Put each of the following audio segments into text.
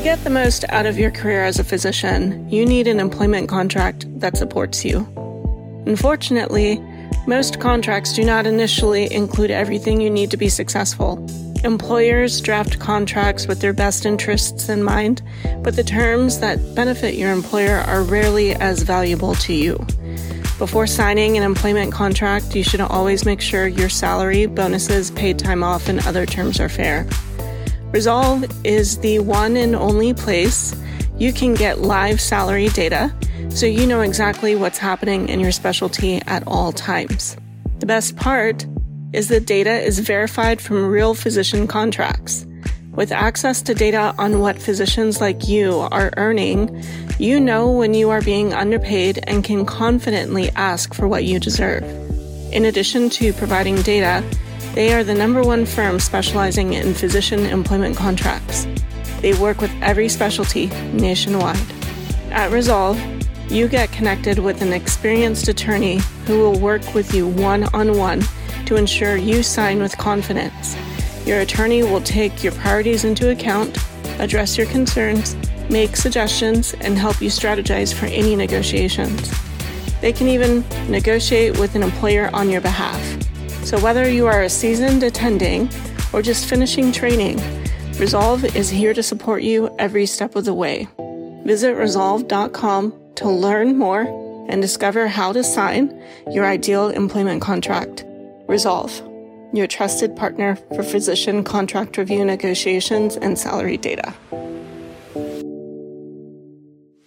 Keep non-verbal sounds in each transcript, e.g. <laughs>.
To get the most out of your career as a physician, you need an employment contract that supports you. Unfortunately, most contracts do not initially include everything you need to be successful. Employers draft contracts with their best interests in mind, but the terms that benefit your employer are rarely as valuable to you. Before signing an employment contract, you should always make sure your salary, bonuses, paid time off, and other terms are fair. Resolve is the one and only place you can get live salary data so you know exactly what's happening in your specialty at all times. The best part is that data is verified from real physician contracts. With access to data on what physicians like you are earning, you know when you are being underpaid and can confidently ask for what you deserve. In addition to providing data, they are the number one firm specializing in physician employment contracts. They work with every specialty nationwide. At Resolve, you get connected with an experienced attorney who will work with you one on one to ensure you sign with confidence. Your attorney will take your priorities into account, address your concerns, make suggestions, and help you strategize for any negotiations. They can even negotiate with an employer on your behalf. So, whether you are a seasoned attending or just finishing training, Resolve is here to support you every step of the way. Visit resolve.com to learn more and discover how to sign your ideal employment contract. Resolve, your trusted partner for physician contract review negotiations and salary data.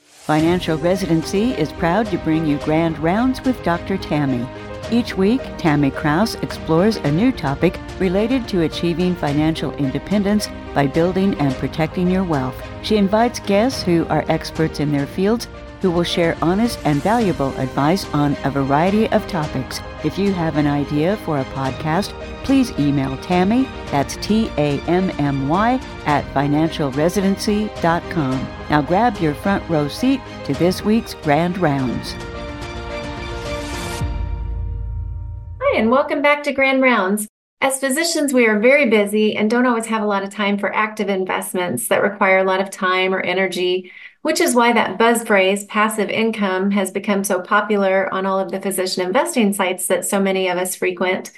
Financial Residency is proud to bring you Grand Rounds with Dr. Tammy. Each week, Tammy Kraus explores a new topic related to achieving financial independence by building and protecting your wealth. She invites guests who are experts in their fields who will share honest and valuable advice on a variety of topics. If you have an idea for a podcast, please email Tammy, that's T A M M Y, at financialresidency.com. Now grab your front row seat to this week's Grand Rounds. And welcome back to Grand Rounds. As physicians, we are very busy and don't always have a lot of time for active investments that require a lot of time or energy which is why that buzz phrase, passive income, has become so popular on all of the physician investing sites that so many of us frequent.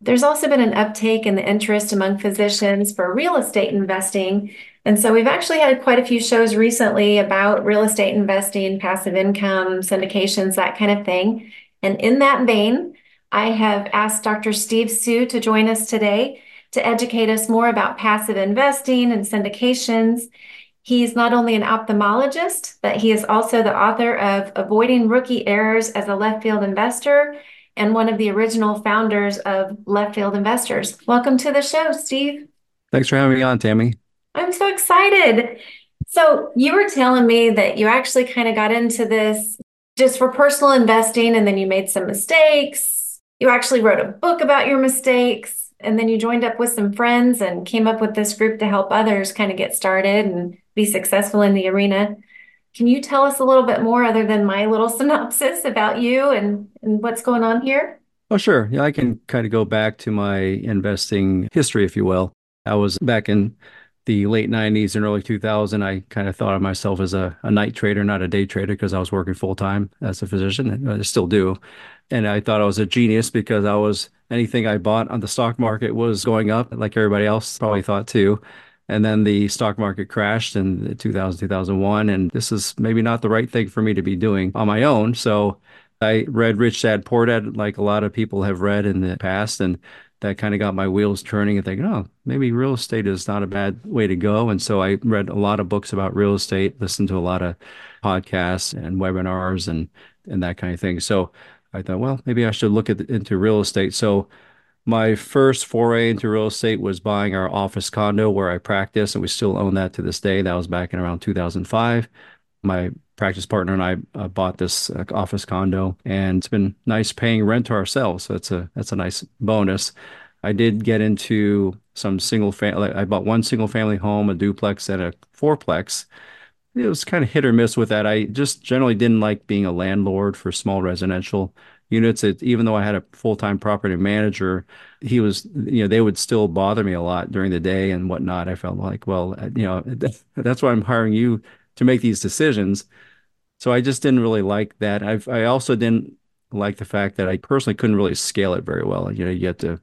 There's also been an uptake in the interest among physicians for real estate investing. And so we've actually had quite a few shows recently about real estate investing, passive income, syndications, that kind of thing. And in that vein, I have asked Dr. Steve Suh to join us today to educate us more about passive investing and syndications. He's not only an ophthalmologist, but he is also the author of Avoiding Rookie Errors as a Left Field Investor and one of the original founders of Left Field Investors. Welcome to the show, Steve. Thanks for having me on, Tammy. I'm so excited. So, you were telling me that you actually kind of got into this just for personal investing and then you made some mistakes. You actually wrote a book about your mistakes and then you joined up with some friends and came up with this group to help others kind of get started and be successful in the arena. Can you tell us a little bit more other than my little <laughs> synopsis about you and, and what's going on here? Oh, sure. Yeah, I can kind of go back to my investing history, if you will. I was back in the late 90s and early 2000 i kind of thought of myself as a, a night trader not a day trader because i was working full-time as a physician and i still do and i thought i was a genius because i was anything i bought on the stock market was going up like everybody else probably thought too and then the stock market crashed in 2000, 2001. And this is maybe not the right thing for me to be doing on my own. So I read Rich Dad Poor Dad, like a lot of people have read in the past. And that kind of got my wheels turning and thinking, oh, maybe real estate is not a bad way to go. And so I read a lot of books about real estate, listened to a lot of podcasts and webinars and, and that kind of thing. So I thought, well, maybe I should look at, into real estate. So my first foray into real estate was buying our office condo where I practice, and we still own that to this day. That was back in around 2005. My practice partner and I uh, bought this uh, office condo, and it's been nice paying rent to ourselves. So that's a that's a nice bonus. I did get into some single family. I bought one single family home, a duplex, and a fourplex. It was kind of hit or miss with that. I just generally didn't like being a landlord for small residential units. It, even though I had a full time property manager, he was, you know, they would still bother me a lot during the day and whatnot. I felt like, well, you know, <laughs> that's why I'm hiring you to make these decisions. So I just didn't really like that. I I also didn't like the fact that I personally couldn't really scale it very well. You know, you had to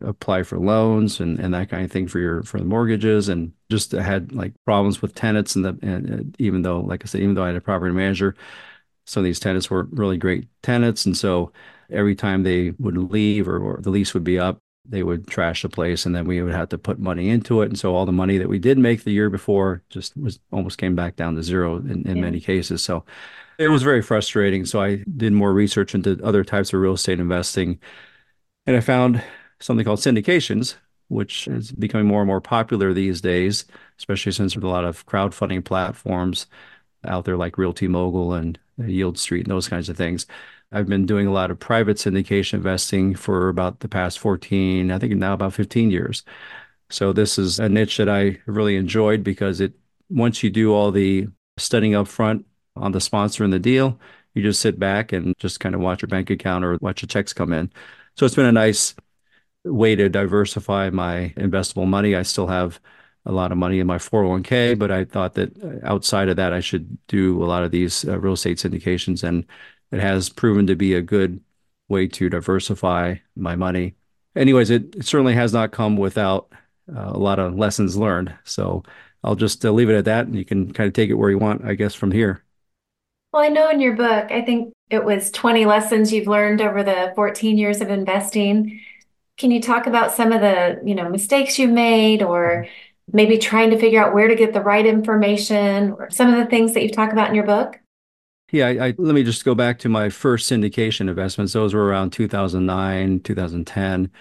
apply for loans and, and that kind of thing for your for the mortgages and just had like problems with tenants and the and even though like I said even though I had a property manager some of these tenants were really great tenants and so every time they would leave or, or the lease would be up they would trash the place and then we would have to put money into it and so all the money that we did make the year before just was almost came back down to zero in, in yeah. many cases so it was very frustrating so i did more research into other types of real estate investing and i found something called syndications, which is becoming more and more popular these days, especially since there's a lot of crowdfunding platforms out there like Realty Mogul and Yield Street and those kinds of things. I've been doing a lot of private syndication investing for about the past 14, I think now about 15 years. So this is a niche that I really enjoyed because it once you do all the studying up front on the sponsor and the deal, you just sit back and just kind of watch your bank account or watch the checks come in. So it's been a nice way to diversify my investable money. I still have a lot of money in my 401k, but I thought that uh, outside of that, I should do a lot of these uh, real estate syndications. And it has proven to be a good way to diversify my money. Anyways, it, it certainly has not come without uh, a lot of lessons learned. So I'll just uh, leave it at that and you can kind of take it where you want, I guess, from here. Well, I know in your book, I think it was 20 lessons you've learned over the 14 years of investing. Can you talk about some of the, you know, mistakes you've made or maybe trying to figure out where to get the right information or some of the things that you've talked about in your book? Yeah, I, I, let me just go back to my first syndication investments. Those were around 2009, 2010.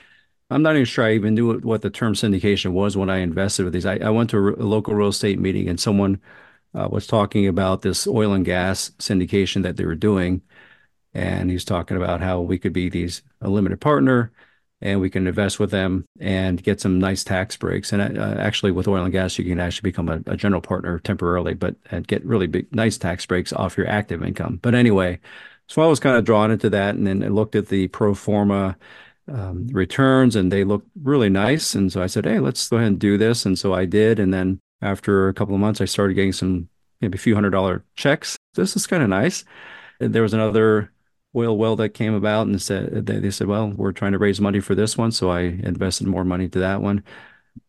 I'm not even sure I even knew what the term syndication was when I invested with these. I, I went to a, local real estate meeting and someone uh, was talking about this oil and gas syndication that they were doing. And he's talking about how we could be these a limited partner and we can invest with them and get some nice tax breaks. And uh, actually, with oil and gas, you can actually become a, a general partner temporarily, but and get really big, nice tax breaks off your active income. But anyway, so I was kind of drawn into that, and then I looked at the pro forma um, returns, and they looked really nice. And so I said, hey, let's go ahead and do this. And so I did. And then after a couple of months, I started getting some maybe a few hundred dollar checks. This is kind of nice. And there was another oil well that came about and said they, they said, well, we're trying to raise money for this one, so I invested more money to that one.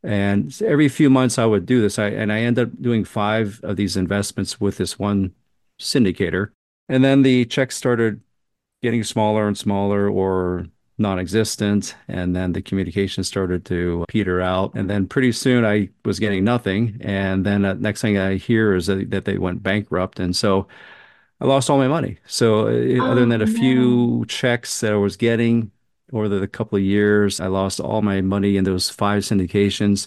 And every few months I would do this. I and I ended up doing five of these investments with this one syndicator. And then the checks started getting smaller and smaller or non-existent and then the communication started to peter out and then pretty soon i was getting nothing and then uh, next thing i hear is that they went bankrupt and so I lost all my money. So oh, other than that, a no. few checks that I was getting over the, the couple of years, I lost all my money in those five syndications.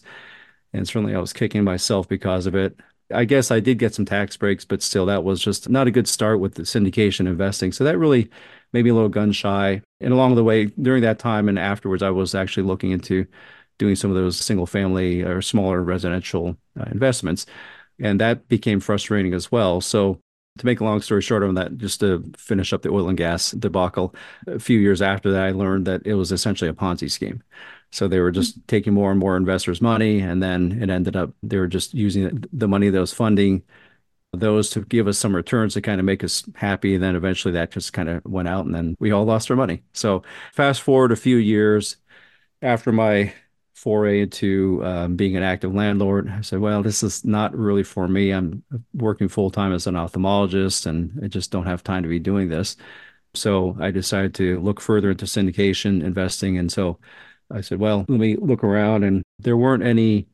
And certainly I was kicking myself because of it. I guess I did get some tax breaks, but still that was just not a good start with the syndication investing. So that really made me a little gun shy. And along the way, during that time and afterwards, I was actually looking into doing some of those single family or smaller residential uh, investments. And that became frustrating as well. So to make a long story short on that, just to finish up the oil and gas debacle, a few years after that, I learned that it was essentially a Ponzi scheme. So they were just taking more and more investors' money, and then it ended up they were just using the money that was funding those to give us some returns to kind of make us happy. And then eventually that just kind of went out, and then we all lost our money. So fast forward a few years after my foray into um, being an active landlord. I said, well, this is not really for me. I'm working full time as an ophthalmologist and I just don't have time to be doing this. So I decided to look further into syndication investing. And so I said, well, let me look around. And there weren't any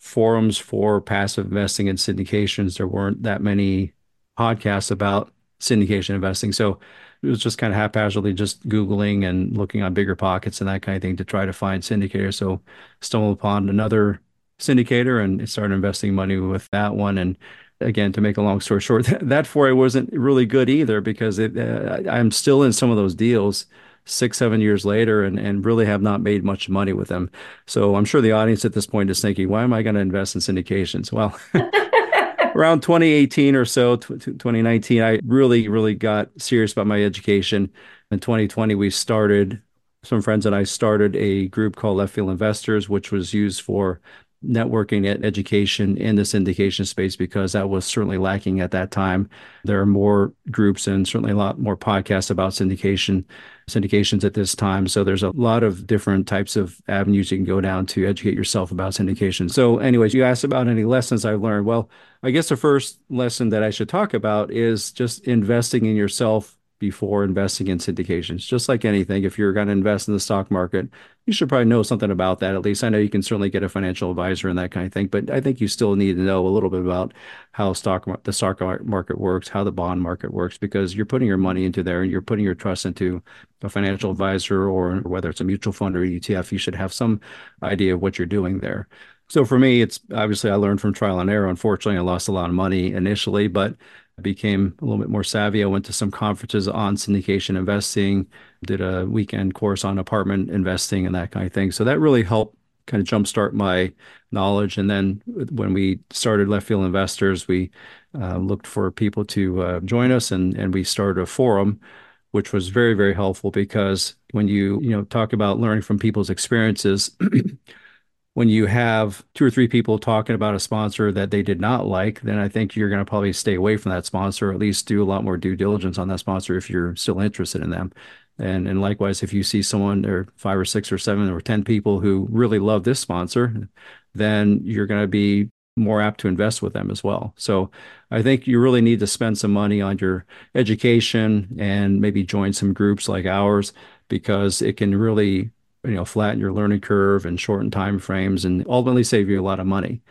forums for passive investing and syndications. There weren't that many podcasts about syndication investing. So it was just kind of haphazardly just Googling and looking on bigger pockets and that kind of thing to try to find syndicators. So stumbled upon another syndicator and started investing money with that one. And again, to make a long story short, <laughs> that foray wasn't really good either because it, uh, I'm still in some of those deals six, seven years later and, and really have not made much money with them. So I'm sure the audience at this point is thinking, why am I going to invest in syndications? Well, <laughs> <laughs> around 2018 or so, 2019, I really, really got serious about my education. In 2020, we started, some friends and I started a group called Left Field Investors, which was used for networking and education in the syndication space because that was certainly lacking at that time. There are more groups and certainly a lot more podcasts about syndication syndications at this time. So there's a lot of different types of avenues you can go down to educate yourself about syndication. So, anyways, you asked about any lessons I've learned. Well, I guess the first lesson that I should talk about is just investing in yourself before investing in syndications. Just like anything, if you're going to invest in the stock market, you should probably know something about that. At least I know you can certainly get a financial advisor and that kind of thing, but I think you still need to know a little bit about how stock the stock market works, how the bond market works, because you're putting your money into there and you're putting your trust into a financial advisor or whether it's a mutual fund or ETF. You should have some idea of what you're doing there. So for me, it's obviously I learned from trial and error. Unfortunately, I lost a lot of money initially, but became a little bit more savvy. I went to some conferences on syndication investing, did a weekend course on apartment investing and that kind of thing. So that really helped kind of jumpstart my knowledge. And then when we started Left Field Investors, we uh, looked for people to uh, join us and, and we started a forum, which was very, very helpful because when you, you know, talk about learning from people's experiences, <clears throat> when you have two or three people talking about a sponsor that they did not like, then I think you're going to probably stay away from that sponsor, or at least do a lot more due diligence on that sponsor if you're still interested in them. And and likewise, if you see someone or five or six or seven or ten people who really love this sponsor, then you're going to be more apt to invest with them as well. So I think you really need to spend some money on your education and maybe join some groups like ours because it can really you know flatten your learning curve and shorten time frames and ultimately save you a lot of money.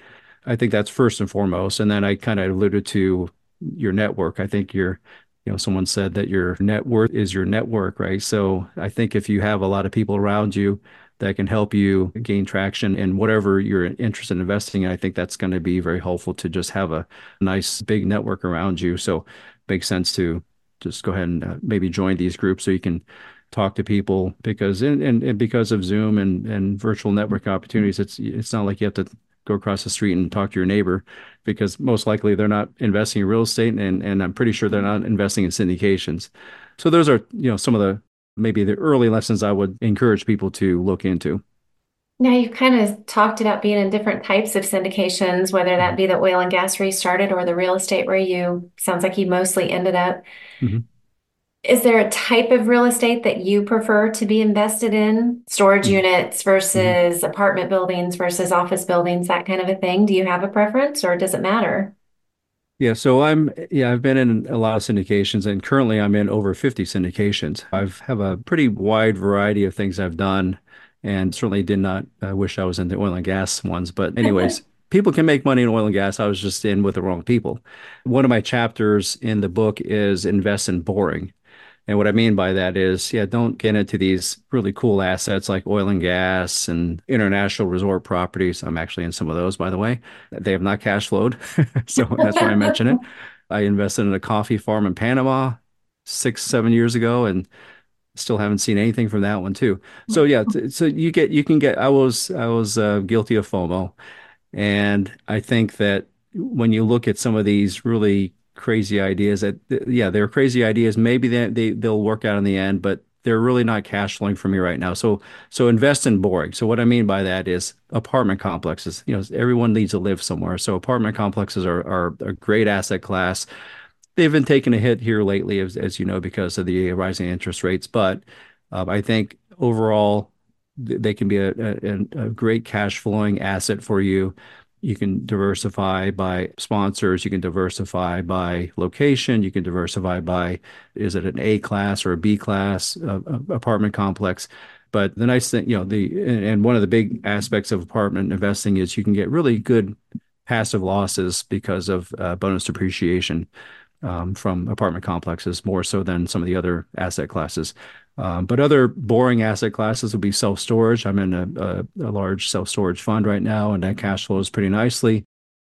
I think that's first and foremost. And then i kind of alluded to your network. I think your you know someone said that your net worth is your network right? So i think if you have a lot of people around you that can help you gain traction in whatever you're interested in investing in i think that's going to be very helpful to just have a nice big network around you. So makes sense to just go ahead and uh, maybe join these groups so you can talk to people because and, and, because of Zoom and, and virtual network opportunities, it's it's not like you have to go across the street and talk to your neighbor because most likely they're not investing in real estate and, and I'm pretty sure they're not investing in syndications. So those are, you know, some of the maybe the early lessons I would encourage people to look into. Now you kind of talked about being in different types of syndications, whether that be the oil and gas where you started or the real estate where you sounds like you mostly ended up. Mm-hmm. Is there a type of real estate that you prefer to be invested in? Storage mm-hmm. units versus mm-hmm. apartment buildings versus office buildings, that kind of a thing? Do you have a preference or does it matter? Yeah, so I'm yeah, I've been in a lot of syndications and currently I'm in over 50 syndications. I've have a pretty wide variety of things I've done and certainly did not uh, wish I was in the oil and gas ones, but anyways, <laughs> people can make money in oil and gas. I was just in with the wrong people. One of my chapters in the book is invest in boring. And what I mean by that is, yeah, don't get into these really cool assets like oil and gas and international resort properties. I'm actually in some of those, by the way. They have not cash flowed. <laughs> so that's why I mention it. <laughs> I invested in a coffee farm in Panama six, seven years ago and still haven't seen anything from that one too. So yeah, so you get, you can get, I was, I was uh, guilty of FOMO. And I think that when you look at some of these really crazy ideas that yeah they're crazy ideas. Maybe they, they they'll work out in the end but they're really not cash flowing for me right now. So so invest in boring so what i mean by that is apartment complexes. You know everyone needs to live somewhere. So apartment complexes are are a great asset class. They've been taking a hit here lately as, as you know because of the rising interest rates. But um, i think overall they can be a, a, a great cash flowing asset for you you can diversify by sponsors. You can diversify by location. You can diversify by is it an A class or a B class uh, apartment complex. But the nice thing, you know, the and one of the big aspects of apartment investing is you can get really good passive losses because of uh, bonus depreciation um, from apartment complexes more so than some of the other asset classes. Um, but other boring asset classes would be self storage. I'm in a, large self storage fund right now, and that cash flows pretty nicely.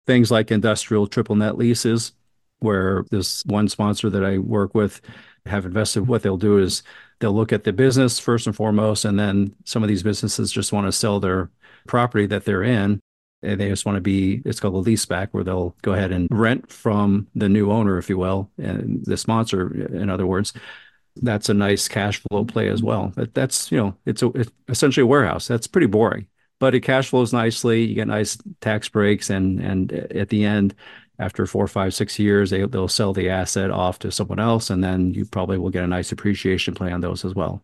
Things like industrial triple net leases, where this one sponsor that I work with have invested, what they'll do is they'll look at the business first and foremost, and then some of these businesses just want to sell their property that they're in. And they just want to be, it's called a lease back, where they'll go ahead and rent from the new owner, if you will, and the sponsor, in other words that's a nice cash flow play as well. But that's, you know, it's, a, it's essentially a warehouse. That's pretty boring, but it cash flows nicely. You get nice tax breaks, and and at the end, after four, five, six years, they they'll sell the asset off to someone else, and then you probably will get a nice appreciation play on those as well.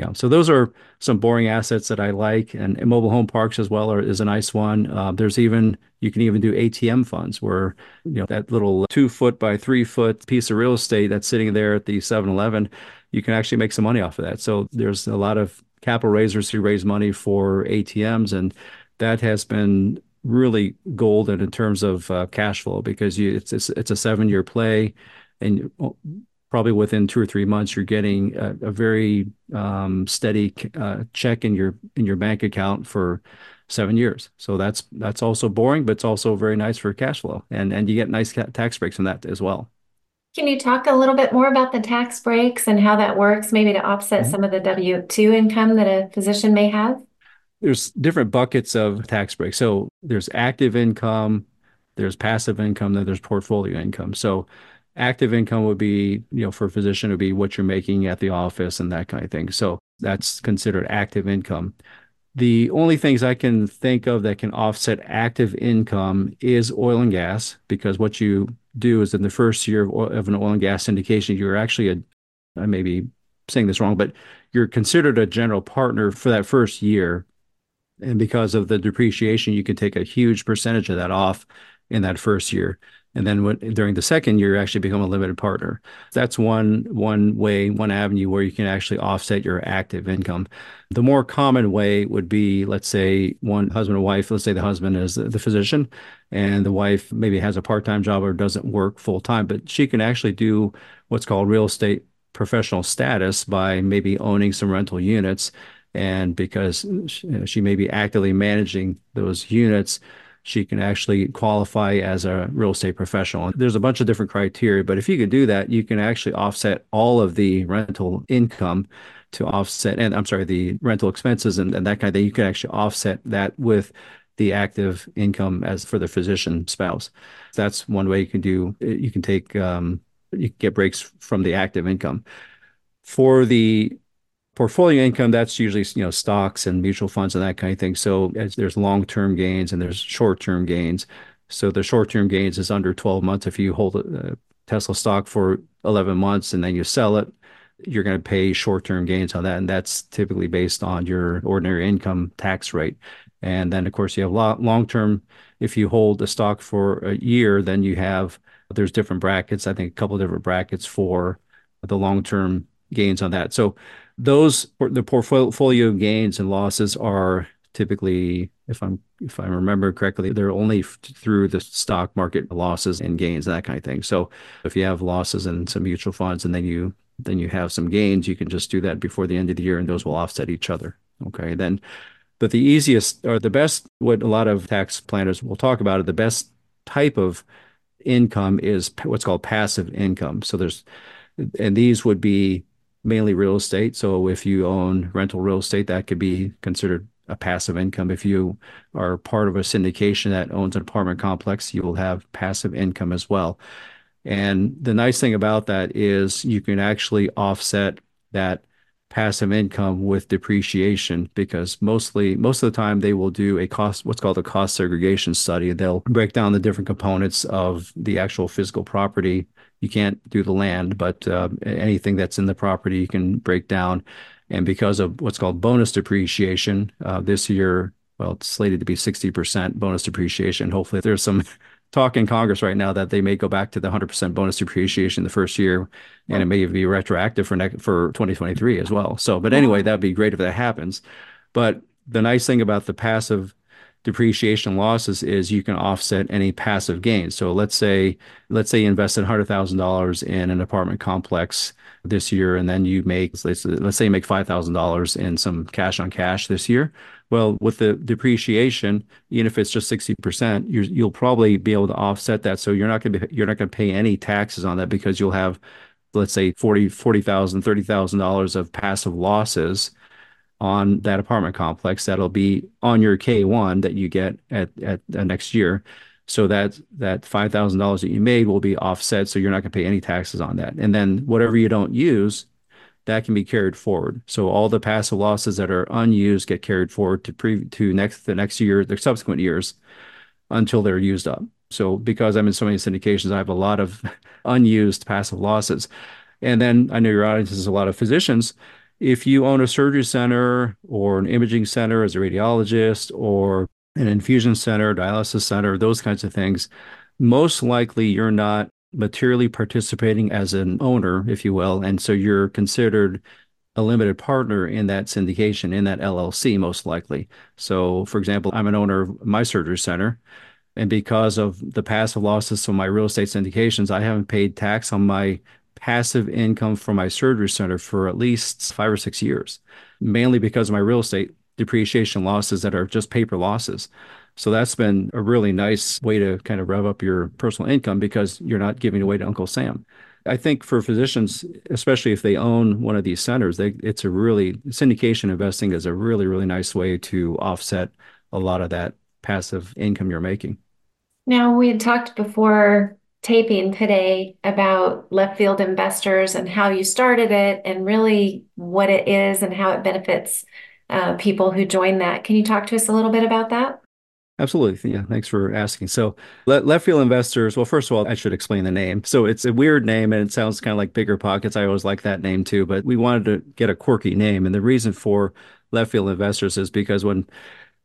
Yeah, so those are some boring assets that I like, and, mobile home parks as well are, is a nice one. Uh, there's even you can even do ATM funds where you know that little two foot by three foot piece of real estate that's sitting there at the 7-Eleven, you can actually make some money off of that. So there's a lot of capital raisers who raise money for ATMs, and that has been really golden in terms of uh, cash flow because you, it's, it's it's a seven year play, and probably within two or three months, you're getting a, a very um, steady uh, check in your in your bank account for seven years. So that's that's also boring, but it's also very nice for cash flow, and and you get nice tax breaks from that as well. Can you talk a little bit more about the tax breaks and how that works, maybe to offset mm-hmm. some of the W two income that a physician may have? There's different buckets of tax breaks. So there's active income, there's passive income, then there's portfolio income. So active income would be, you know, for a physician would be what you're making at the office and that kind of thing. So that's considered active income. The only things I can think of that can offset active income is oil and gas, because what you do is in the first year of, oil, of an oil and gas syndication, you're actually a, I may be saying this wrong, but you're considered a general partner for that first year. And because of the depreciation, you can take a huge percentage of that off in that first year and then during the second year you actually become a limited partner. That's one one way one avenue where you can actually offset your active income. The more common way would be let's say one husband and wife let's say the husband is the physician and the wife maybe has a part-time job or doesn't work full-time but she can actually do what's called real estate professional status by maybe owning some rental units. And because she may be actively managing those units she can actually qualify as a real estate professional. There's a bunch of different criteria, but if you could do that, you can actually offset all of the rental income to offset, and I'm sorry, the rental expenses and, and that kind of thing. You can actually offset that with the active income as for the physician spouse. That's one way you can do. You can take um, you can get breaks from the active income. For the portfolio income that's usually you know stocks and mutual funds and that kind of thing. So there's long-term gains and there's short-term gains. So the short-term gains is under 12 months. If you hold a tesla stock for 11 months and then you sell it you're going to pay short-term gains on that. And that's typically based on your ordinary income tax rate. And then of course you have long-term if you hold a stock for a year then you have there's different brackets. I think a couple of different brackets for the long-term gains on that. So those the portfolio gains and losses are typically if i'm if i remember correctly they're only through the stock market losses and gains that kind of thing. So if you have losses in some mutual funds and then you then you have some gains you can just do that before the end of the year and those will offset each other. Okay then but the easiest or the best what a lot of tax planners will talk about it the best type of income is what's called passive income. So there's and these would be mainly real estate. So if you own rental real estate, that could be considered a passive income. If you are part of a syndication that owns an apartment complex, you will have passive income as well. And the nice thing about that is you can actually offset that passive income with depreciation because mostly most of the time they will do a cost what's called a cost segregation study they'll break down the different components of the actual physical property you can't do the land, but uh, anything that's in the property you can break down. And because of what's called bonus depreciation, uh, this year, well, it's slated to be 60% bonus depreciation. Hopefully, there's some <laughs> talk in Congress right now that they may go back to the 100% bonus depreciation the first year, and it may be retroactive for next, for 2023 as well. So, but anyway, that'd be great if that happens. But the nice thing about the passive depreciation losses is you can offset any passive gains. So let's say let's say you invested hundred thousand dollars in an apartment complex this year, and then you make let's let's say you make five thousand dollars in some cash on cash this year. Well, with the depreciation, even if it's just sixty percent, you'll probably be able to offset that. So you're not going to be you're not going to pay any taxes on that because you'll have let's say 40 $40,000, $30,000 of passive losses on that apartment complex that'll be on your K1 that you get at, at uh, next year. So that that five thousand dollars that you made will be offset, so you're not going to pay any taxes on that. And then whatever you don't use, that can be carried forward. So all the passive losses that are unused get carried forward to pre to next the next year, the subsequent years until they're used up. So because I'm in so many syndications, I have a lot of <laughs> unused passive losses. And then I know your audience is a lot of physicians. If you own a surgery center or an imaging center as a radiologist or an infusion center, dialysis center, those kinds of things, most likely you're not materially participating as an owner, if you will. And so you're considered a limited partner in that syndication, in that LLC, most likely. So, for example, I'm an owner of my surgery center. And because of the passive losses from my real estate syndications, I haven't paid tax on my passive income from my surgery center for at least five or six years, mainly because of my real estate depreciation losses that are just paper losses. So that's been a really nice way to kind of rev up your personal income because you're not giving away to Uncle Sam. I think for physicians, especially if they own one of these centers, they, it's a really syndication investing is a really, really nice way to offset a lot of that passive income you're making. Now, we had talked before taping today about left field investors and how you started it and really what it is and how it benefits uh, people who join that. Can you talk to us a little bit about that? Absolutely. Yeah. Thanks for asking. So, left field investors, well, first of all, I should explain the name. So, it's a weird name and it sounds kind of like Bigger Pockets. I always like that name too, but we wanted to get a quirky name. And the reason for left field investors is because when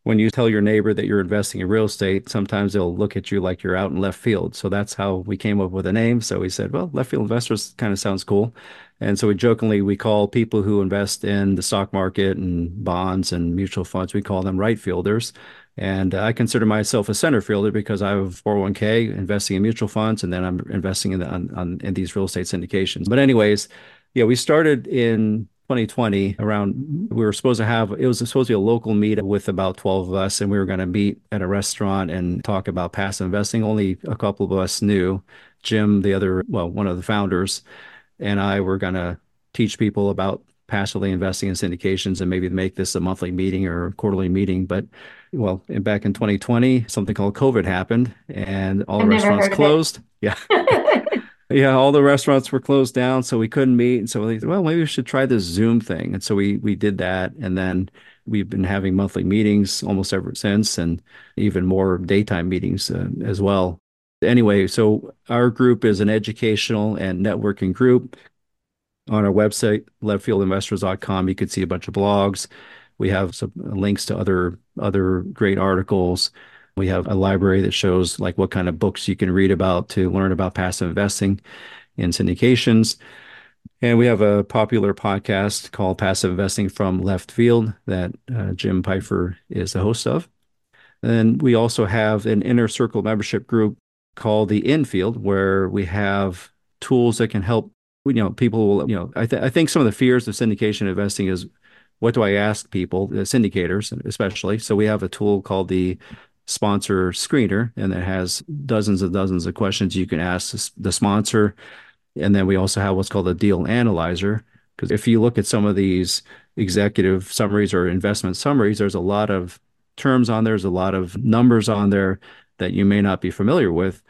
when you tell your neighbor that you're investing in real estate, sometimes they'll look at you like you're out in left field. So that's how we came up with a name. So we said, well, left field investors kind of sounds cool. And so we jokingly we call people who invest in the stock market and bonds and mutual funds, we call them right fielders. And I consider myself a center fielder because I have 401k investing in mutual funds, and then I'm investing in the, on, on in these real estate syndications. But anyways, yeah, we started in 2020 around we were supposed to have it was supposed to be a local meet with about 12 of us and we were going to meet at a restaurant and talk about passive investing. Only a couple of us knew jim the other well one of the founders and i were going to teach people about passively investing in syndications and maybe make this a monthly meeting or quarterly meeting. But well back in 2020 something called covid happened and all the restaurants closed. Yeah <laughs> yeah, all the restaurants were closed down, so we couldn't meet. And so we thought, well, maybe we should try this Zoom thing. And so we we did that, and then we've been having monthly meetings almost ever since, and even more daytime meetings uh, as well. Anyway, so our group is an educational and networking group. On our website, leftfieldinvestors.com, you can see a bunch of blogs. We have some links to other other great articles. We have a library that shows like what kind of books you can read about to learn about passive investing in syndications. And we have a popular podcast called Passive Investing from Left Field that uh, Jim Pfeifer is the host of. And we also have an inner circle membership group called the Infield, where we have tools that can help. You know, people will. You know, I, th- I think some of the fears of syndication investing is what do I ask people, syndicators especially. So we have a tool called the sponsor screener, and it has dozens and dozens of questions you can ask the sponsor. And then we also have what's called a deal analyzer. Because if you look at some of these executive summaries or investment summaries, there's a lot of terms on there, there's a lot of numbers on there that you may not be familiar with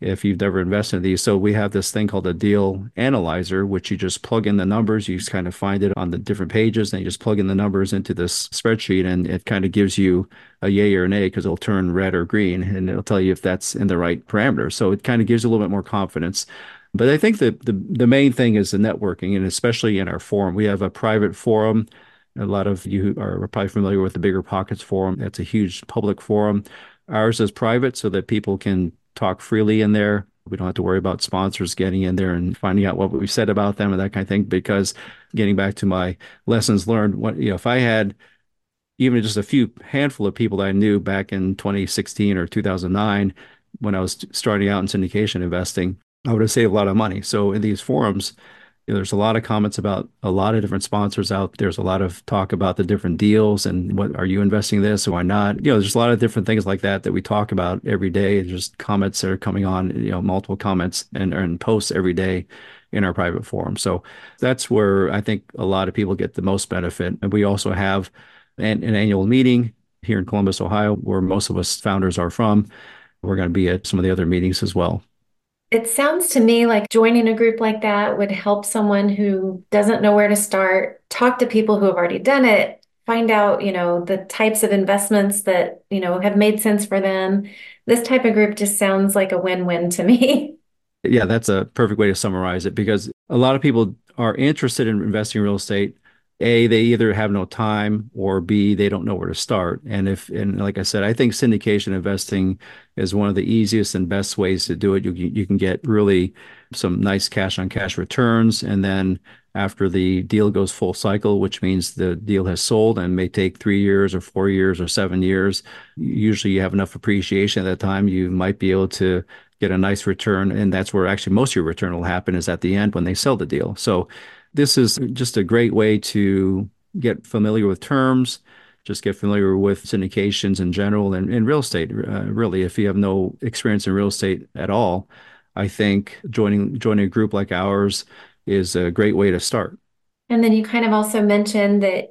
if you've never invested in these. So we have this thing called a deal analyzer, which you just plug in the numbers. You just kind of find it on the different pages, and you just plug in the numbers into this spreadsheet, and it kind of gives you a yay or an A because it'll turn red or green, and it'll tell you if that's in the right parameters. So it kind of gives you a little bit more confidence. But I think that the the main thing is the networking, and especially in our forum, we have a private forum. A lot of you are probably familiar with the Bigger Pockets forum. That's a huge public forum. Ours is private so that people can talk freely in there. We don't have to worry about sponsors getting in there and finding out what we've said about them and that kind of thing. Because getting back to my lessons learned, what you know, if I had even just a few handful of people that I knew back in 2016 or 2009 when I was starting out in syndication investing, I would have saved a lot of money. So in these forums, know, there's a lot of comments about a lot of different sponsors out. There's a lot of talk about the different deals and what are you investing in this or why not? You know, there's a lot of different things like that that we talk about every day. Just comments that are coming on, you know, multiple comments and, and posts every day in our private forum. So that's where I think a lot of people get the most benefit. And we also have an, an annual meeting here in Columbus, Ohio, where most of us founders are from. We're going to be at some of the other meetings as well. It sounds to me like joining a group like that would help someone who doesn't know where to start, talk to people who have already done it, find out, you know, the types of investments that, you know, have made sense for them. This type of group just sounds like a win-win to me. <laughs> Yeah, that's a perfect way to summarize it because a lot of people are interested in investing in real estate a they either have no time or b they don't know where to start. And if and like i said i think syndication investing is one of the easiest and best ways to do it. You, you can get really some nice cash on cash returns and then after the deal goes full cycle which means the deal has sold and may take three years or four years or seven years usually you have enough appreciation at that time you might be able to get a nice return. And that's where actually most of your return will happen is at the end when they sell the deal. So this is just a great way to get familiar with terms, just get familiar with syndications in general and in real estate. Uh, really, if you have no experience in real estate at all, I think joining joining a group like ours is a great way to start. And then you kind of also mentioned that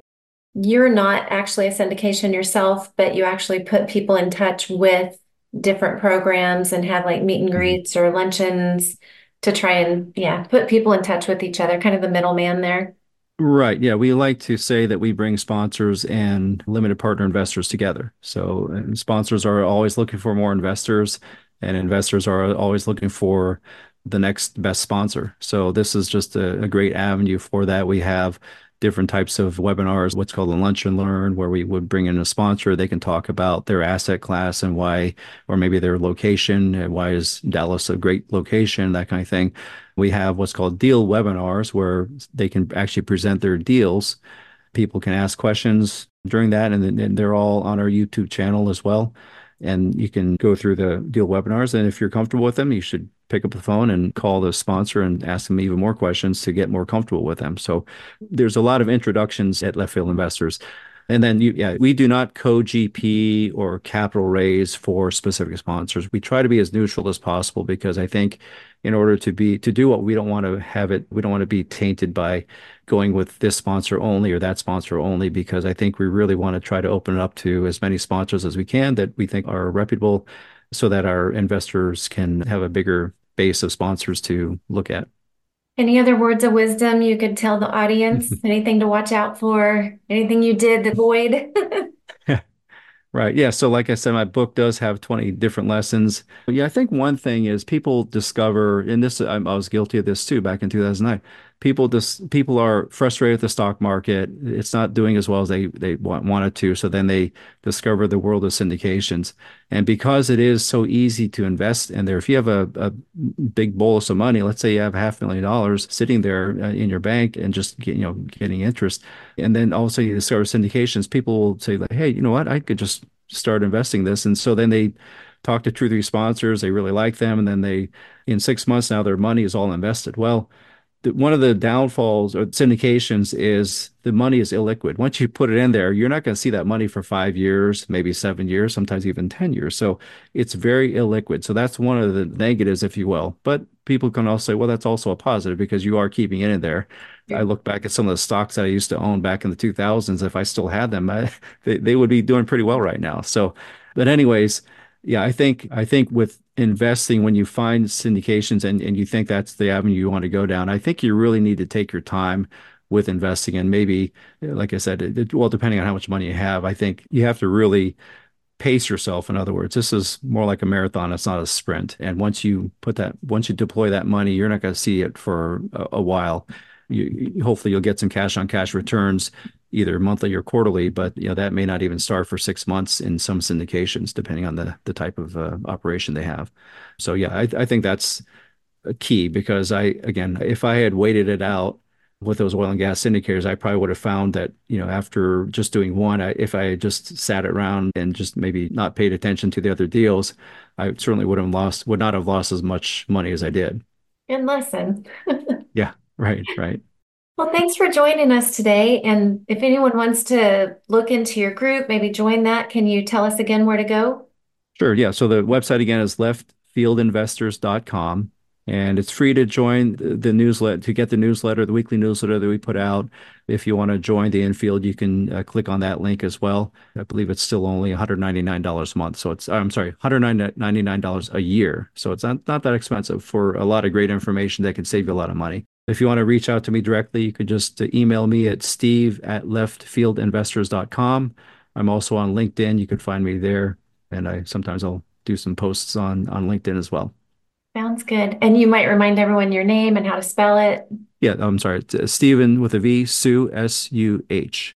you're not actually a syndication yourself, but you actually put people in touch with different programs and have like meet and mm-hmm. greets or luncheons to try and yeah put people in touch with each other kind of the middleman there. Right. Yeah we like to say that we bring sponsors and limited partner investors together. So sponsors are always looking for more investors and investors are always looking for the next best sponsor. So this is just a, a great avenue for that. We have different types of webinars, what's called a lunch and learn, where we would bring in a sponsor. They can talk about their asset class and why, or maybe their location, and why is Dallas a great location, that kind of thing. We have what's called deal webinars, where they can actually present their deals. People can ask questions during that, and, and they're all on our YouTube channel as well. And you can go through the deal webinars. And if you're comfortable with them, you should pick up the phone and call the sponsor and ask them even more questions to get more comfortable with them. So there's a lot of introductions at left field investors. And then, you, yeah, we do not co GP or capital raise for specific sponsors. We try to be as neutral as possible because I think in order to be to do what we don't want to have it, we don't want to be tainted by going with this sponsor only or that sponsor only because I think we really want to try to open it up to as many sponsors as we can that we think are reputable so that our investors can have a bigger base of sponsors to look at. Any other words of wisdom you could tell the audience? <laughs> Anything to watch out for? Anything you did that void? <laughs> Right. Yeah. So, like I said, my book does have 20 different lessons. But yeah, I think one thing is people discover, and this, I, I was guilty of this too back in 2009 people just people are frustrated with the stock market. It's not doing as well as they they want, wanted to. So then they discover the world of syndications, and because it is so easy to invest in there, if you have a, a big bolus of money, let's say you have half a million dollars sitting there uh, in your bank and just get, you know getting interest, and then also you discover syndications, people will say like, hey, you know what, I could just start investing this, and so then they talk to two three sponsors. They really like them. And then they in six months now their money is all invested. Well one of the downfalls of syndications is the money is illiquid. Once you put it in there, you're not going to see that money for five years, maybe seven years, sometimes even 10 years. So it's very illiquid. So that's one of the negatives, if you will. But people can also say, well, that's also a positive because you are keeping it in there. Yeah. I look back at some of the stocks that I used to own back in the 2000s. If I still had them, I, they, they would be doing pretty well right now. So, but anyways, yeah, I think I think with investing when you find syndications and, and you think that's the avenue you want to go down, I think you really need to take your time with investing. And maybe like I said, it, well depending on how much money you have, I think you have to really pace yourself. In other words this is more like a marathon. It's not a sprint. And once you put that once you deploy that money you're not going to see it for a, a while. You, hopefully you'll get some cash on cash returns either monthly or quarterly, but you know that may not even start for six months in some syndications, depending on the the type of uh, operation they have. So yeah, I, I think that's a key because I again, if I had waited it out with those oil and gas syndicators, I probably would have found that you know after just doing one, I, if I had just sat around and just maybe not paid attention to the other deals, I certainly would have lost would not have lost as much money as I did. And lesson. <laughs> yeah. Right. Right. Well, thanks for joining us today. And if anyone wants to look into your group, maybe join that, can you tell us again where to go? Sure. Yeah. So the website again is leftfieldinvestors.com. and it's free to join the newsletter to get the newsletter the weekly newsletter that we put out if you want to join the infield you can uh, click on that link as well i believe it's still only $199 a month so it's i'm sorry $199 a year so it's not, not that expensive for a lot of great information that can save you a lot of money if you want to reach out to me directly you could just uh, email me at steve at leftfieldinvestors.com i'm also on linkedin you can find me there and i sometimes i'll do some posts on on linkedin as well Sounds good. And you might remind everyone your name and how to spell it. Yeah, I'm sorry. It's uh, Stephen with a V, Suh, S U H.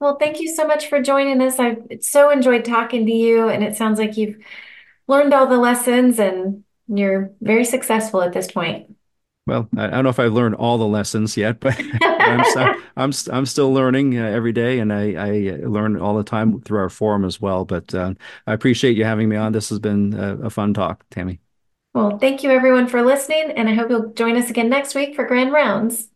Well, thank you so much for joining us. I've so enjoyed talking to you, and it sounds like you've learned all the lessons and you're very successful at this point. Well, I don't know if I've learned all the lessons yet, but <laughs> I'm, <laughs> I'm, I'm still learning uh, every day, and I, I learn all the time through our forum as well. But uh, I appreciate you having me on. This has been a, a fun talk, Tammy. Well, thank you everyone for listening, and I hope you'll join us again next week for Grand Rounds.